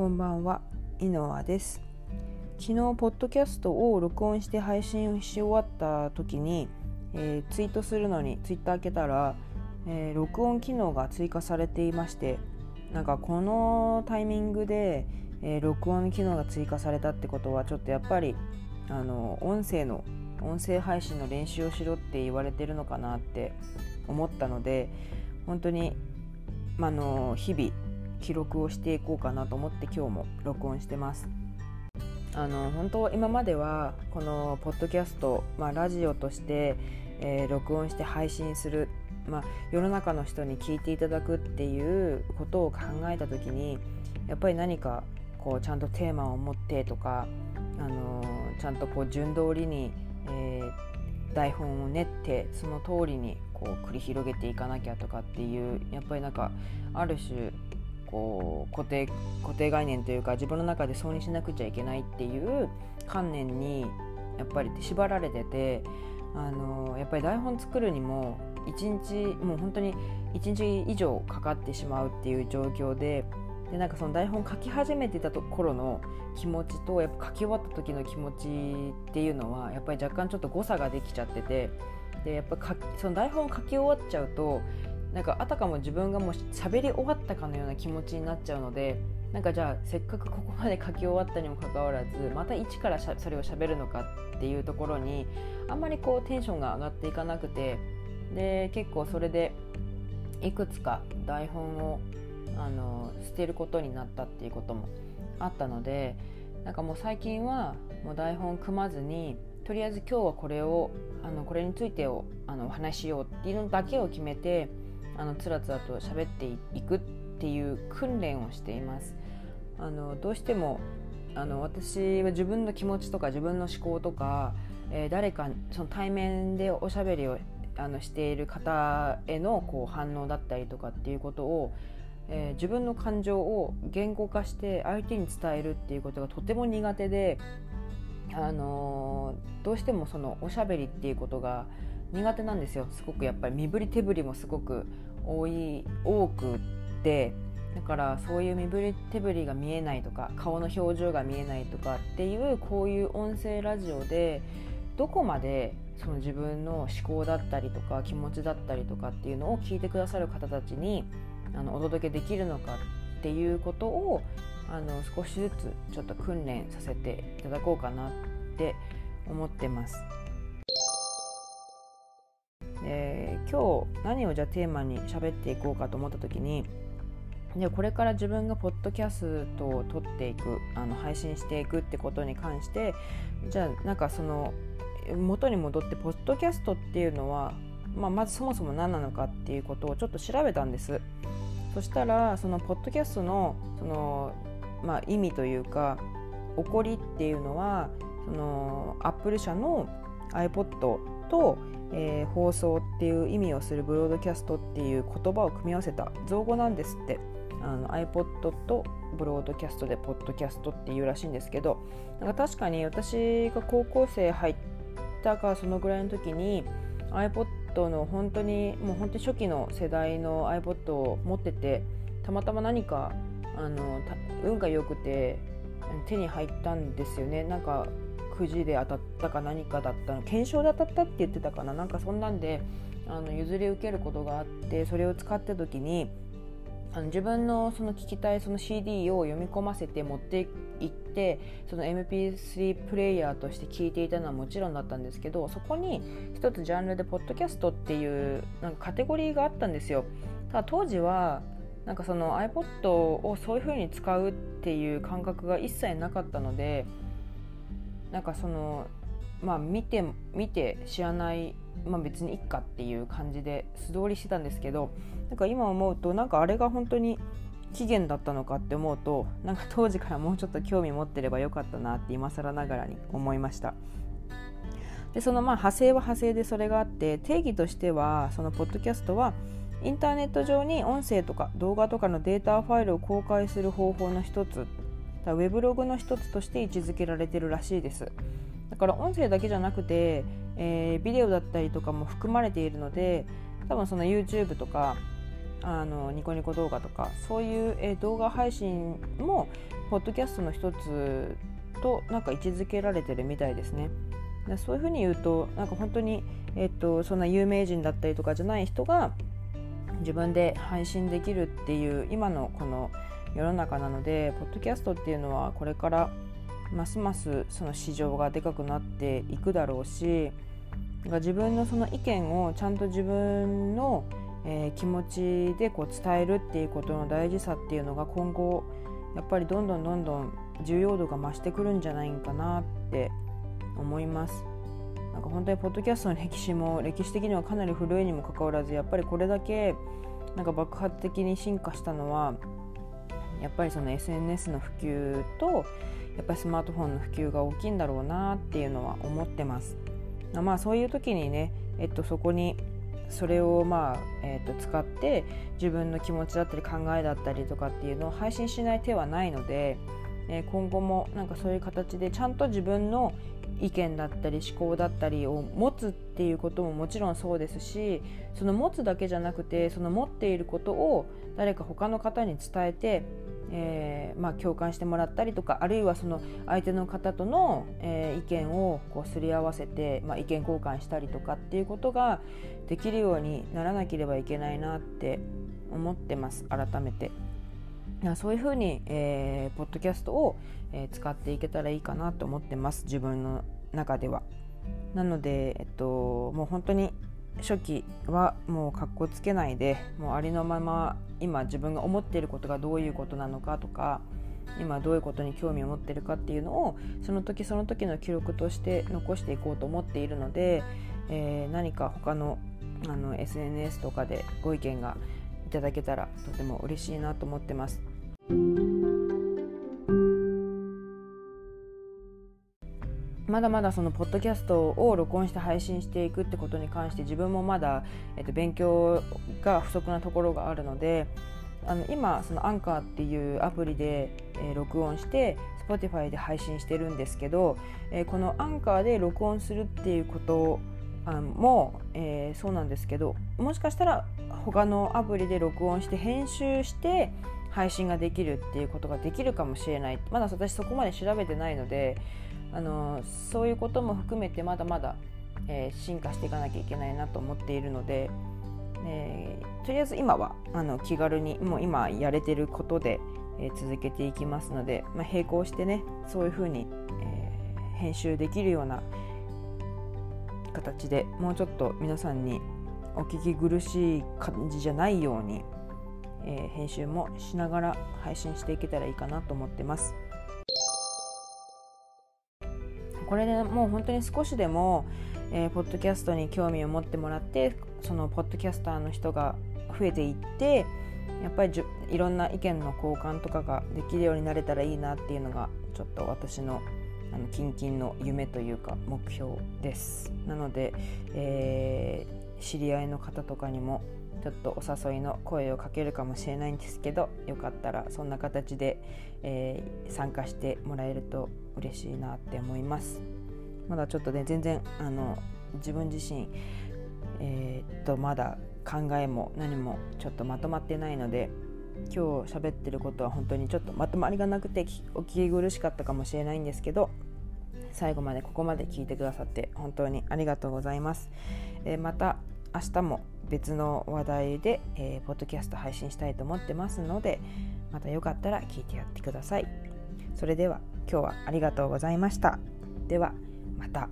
こんばんは、井上です。昨日ポッドキャストを録音して配信し終わった時に、えー、ツイートするのにツイッター開けたら、えー、録音機能が追加されていましてなんかこのタイミングで、えー、録音機能が追加されたってことはちょっとやっぱりあの音声の音声配信の練習をしろって言われてるのかなって思ったので本当に、まあの日々記録をしていこうかなと思って今日も録音してます。あの本当今まではこのポッドキャスト、まあ、ラジオとして、えー、録音して配信する、まあ、世の中の人に聞いていただくっていうことを考えた時にやっぱり何かこうちゃんとテーマを持ってとか、あのー、ちゃんとこう順通りに、えー、台本を練ってその通りにこう繰り広げていかなきゃとかっていうやっぱりなんかある種こう固定固定概念というか自分の中でそうにしなくちゃいけないっていう観念にやっぱり縛られててあのやっぱり台本作るにも1日もう本当に1日以上かかってしまうっていう状況ででなんかその台本書き始めてたところの気持ちとやっぱ書き終わった時の気持ちっていうのはやっぱり若干ちょっと誤差ができちゃっててでやっぱその台本書き終わっちゃうとなんかあたかも自分がもう喋り終わったかのような気持ちになっちゃうのでなんかじゃあせっかくここまで書き終わったにもかかわらずまた一からそれを喋るのかっていうところにあんまりこうテンションが上がっていかなくてで結構それでいくつか台本をあの捨てることになったっていうこともあったのでなんかもう最近はもう台本組まずにとりあえず今日はこれをあのこれについてをあのお話ししようっていうのだけを決めてあのつらつらと喋っていくっていう訓練をしています。あのどうしてもあの私は自分の気持ちとか自分の思考とか、えー、誰かその対面でおしゃべりをあのしている方へのこう反応だったりとかっていうことを、えー、自分の感情を言語化して相手に伝えるっていうことがとても苦手で、あのー、どうしてもそのおしゃべりっていうことが苦手なんですよすごくやっぱり身振り手振りもすごく多い多くってだからそういう身振り手振りが見えないとか顔の表情が見えないとかっていうこういう音声ラジオでどこまでその自分の思考だったりとか気持ちだったりとかっていうのを聞いてくださる方たちにあのお届けできるのかっていうことをあの少しずつちょっと訓練させていただこうかなって思ってます。えー、今日何をじゃあテーマに喋っていこうかと思った時にでこれから自分がポッドキャストを撮っていくあの配信していくってことに関してじゃあなんかその元に戻ってポッドキャストっていうのは、まあ、まずそもそも何なのかっていうことをちょっと調べたんです。そしたらそのポッドキャストのその、まあ、意味というか起こりっていうのはそのアップル社の iPod とえー、放送っていう意味をするブロードキャストっていう言葉を組み合わせた造語なんですって。あの iPod とブロードキャストでポッドキャストっていうらしいんですけどなんか確かに私が高校生入ったかそのぐらいの時に iPod の本当にもう本当に初期の世代の iPod を持っててたまたま何かあの運が良くて手に入ったんですよね。なんかくじで当たったか何かだったの検証で当たったって言ってたかななんかそんなんであの譲り受けることがあってそれを使った時にあの自分のその聞きたいその CD を読み込ませて持っていってその MP3 プレイヤーとして聞いていたのはもちろんだったんですけどそこに一つジャンルでポッドキャストっていうなんかカテゴリーがあったんですよ。ただ当時はなんかその iPod をそういう風に使うっていう感覚が一切なかったのでなんかそのまあ見て見て知らない、まあ、別にいっかっていう感じで素通りしてたんですけどなんか今思うとなんかあれが本当に期限だったのかって思うとなんか当時からもうちょっと興味持ってればよかったなって今更ながらに思いました。でそのまあ派生は派生でそれがあって定義としてはそのポッドキャストはインターネット上に音声とか動画とかのデータファイルを公開する方法の一つウェブログの一つとして位置づけられてるらしいですだから音声だけじゃなくて、えー、ビデオだったりとかも含まれているので多分その YouTube とかあのニコニコ動画とかそういう、え動画配信もポッドキャストの一つとなんか位置づけられてるみたいですね。そういうふうに言うとなんか本当に、えっと、そんな有名人だったりとかじゃない人が自分で配信できるっていう今のこの世の中なのでポッドキャストっていうのはこれからますますその市場がでかくなっていくだろうし自分のその意見をちゃんと自分の、えー、気持ちでこう伝えるっていうことの大事さっていうのが今後やっぱりどんどんどんどん重要度が増してくるんじゃないかなって思います。なんか本当にポッドキャストの歴史も歴史的にはかなり古いにもかかわらずやっぱりこれだけなんか爆発的に進化したのはやっぱりその SNS の普及とやっぱりスマートフォンの普及が大きいんだろうなっていうのは思ってます。まあそういう時にね、えっと、そこにそれをまあ、えー、と使って自分の気持ちだったり考えだったりとかっていうのを配信しない手はないので、えー、今後もなんかそういう形でちゃんと自分の意見だったり思考だったりを持つっていうことももちろんそうですしその持つだけじゃなくてその持っていることを誰か他の方に伝えてえー、まあ、共感してもらったりとかあるいはその相手の方との、えー、意見をこうすり合わせて、まあ、意見交換したりとかっていうことができるようにならなければいけないなって思ってます改めて。そういうふうに、えー、ポッドキャストを、え、使っていけたらいいかなと思ってます自分の中では。なので、えっと、もう本当に初期はもうかっこつけないでもうありのまま今自分が思っていることがどういうことなのかとか今どういうことに興味を持ってるかっていうのをその時その時の記録として残していこうと思っているので、えー、何か他のあの SNS とかでご意見がいただけたらとても嬉しいなと思ってます。まだまだそのポッドキャストを録音して配信していくってことに関して自分もまだ、えっと、勉強が不足なところがあるのであの今そのアンカーっていうアプリで、えー、録音して Spotify で配信してるんですけど、えー、このアンカーで録音するっていうことあも、えー、そうなんですけどもしかしたら他のアプリで録音して編集して配信ができるっていうことができるかもしれない。まだ私そこまで調べてないのであのそういうことも含めてまだまだ、えー、進化していかなきゃいけないなと思っているので、えー、とりあえず今はあの気軽にもう今やれてることで、えー、続けていきますので、まあ、並行してねそういうふうに、え編集できるような形でもうちょっと皆さんにお聞き苦しい感じじゃないように、え編集もしながら配信していけたらいいかなと思ってます。これでもう本当に少しでも、えー、ポッドキャストに興味を持ってもらってそのポッドキャスターの人が増えていってやっぱりいろんな意見の交換とかができるようになれたらいいなっていうのがちょっと私のあの近々の夢というか目標です。なので、えー、知り合いの方とかにもちょっとお誘いの声をかけるかもしれないんですけどよかったらそんな形で、えー、参加してもらえると嬉しいなって思います。まだちょっとね全然あの自分自身えー、っとまだ考えも何もちょっとまとまってないので今日喋ってることは本当にちょっとまとまりがなくてお聞き苦しかったかもしれないんですけど最後までここまで聞いてくださって本当にありがとうございます、えー、また明日も別の話題で、えー、ポッドキャスト配信したいと思ってますのでまたよかったら聞いてやってください。それでは今日はありがとうございました。ではまた。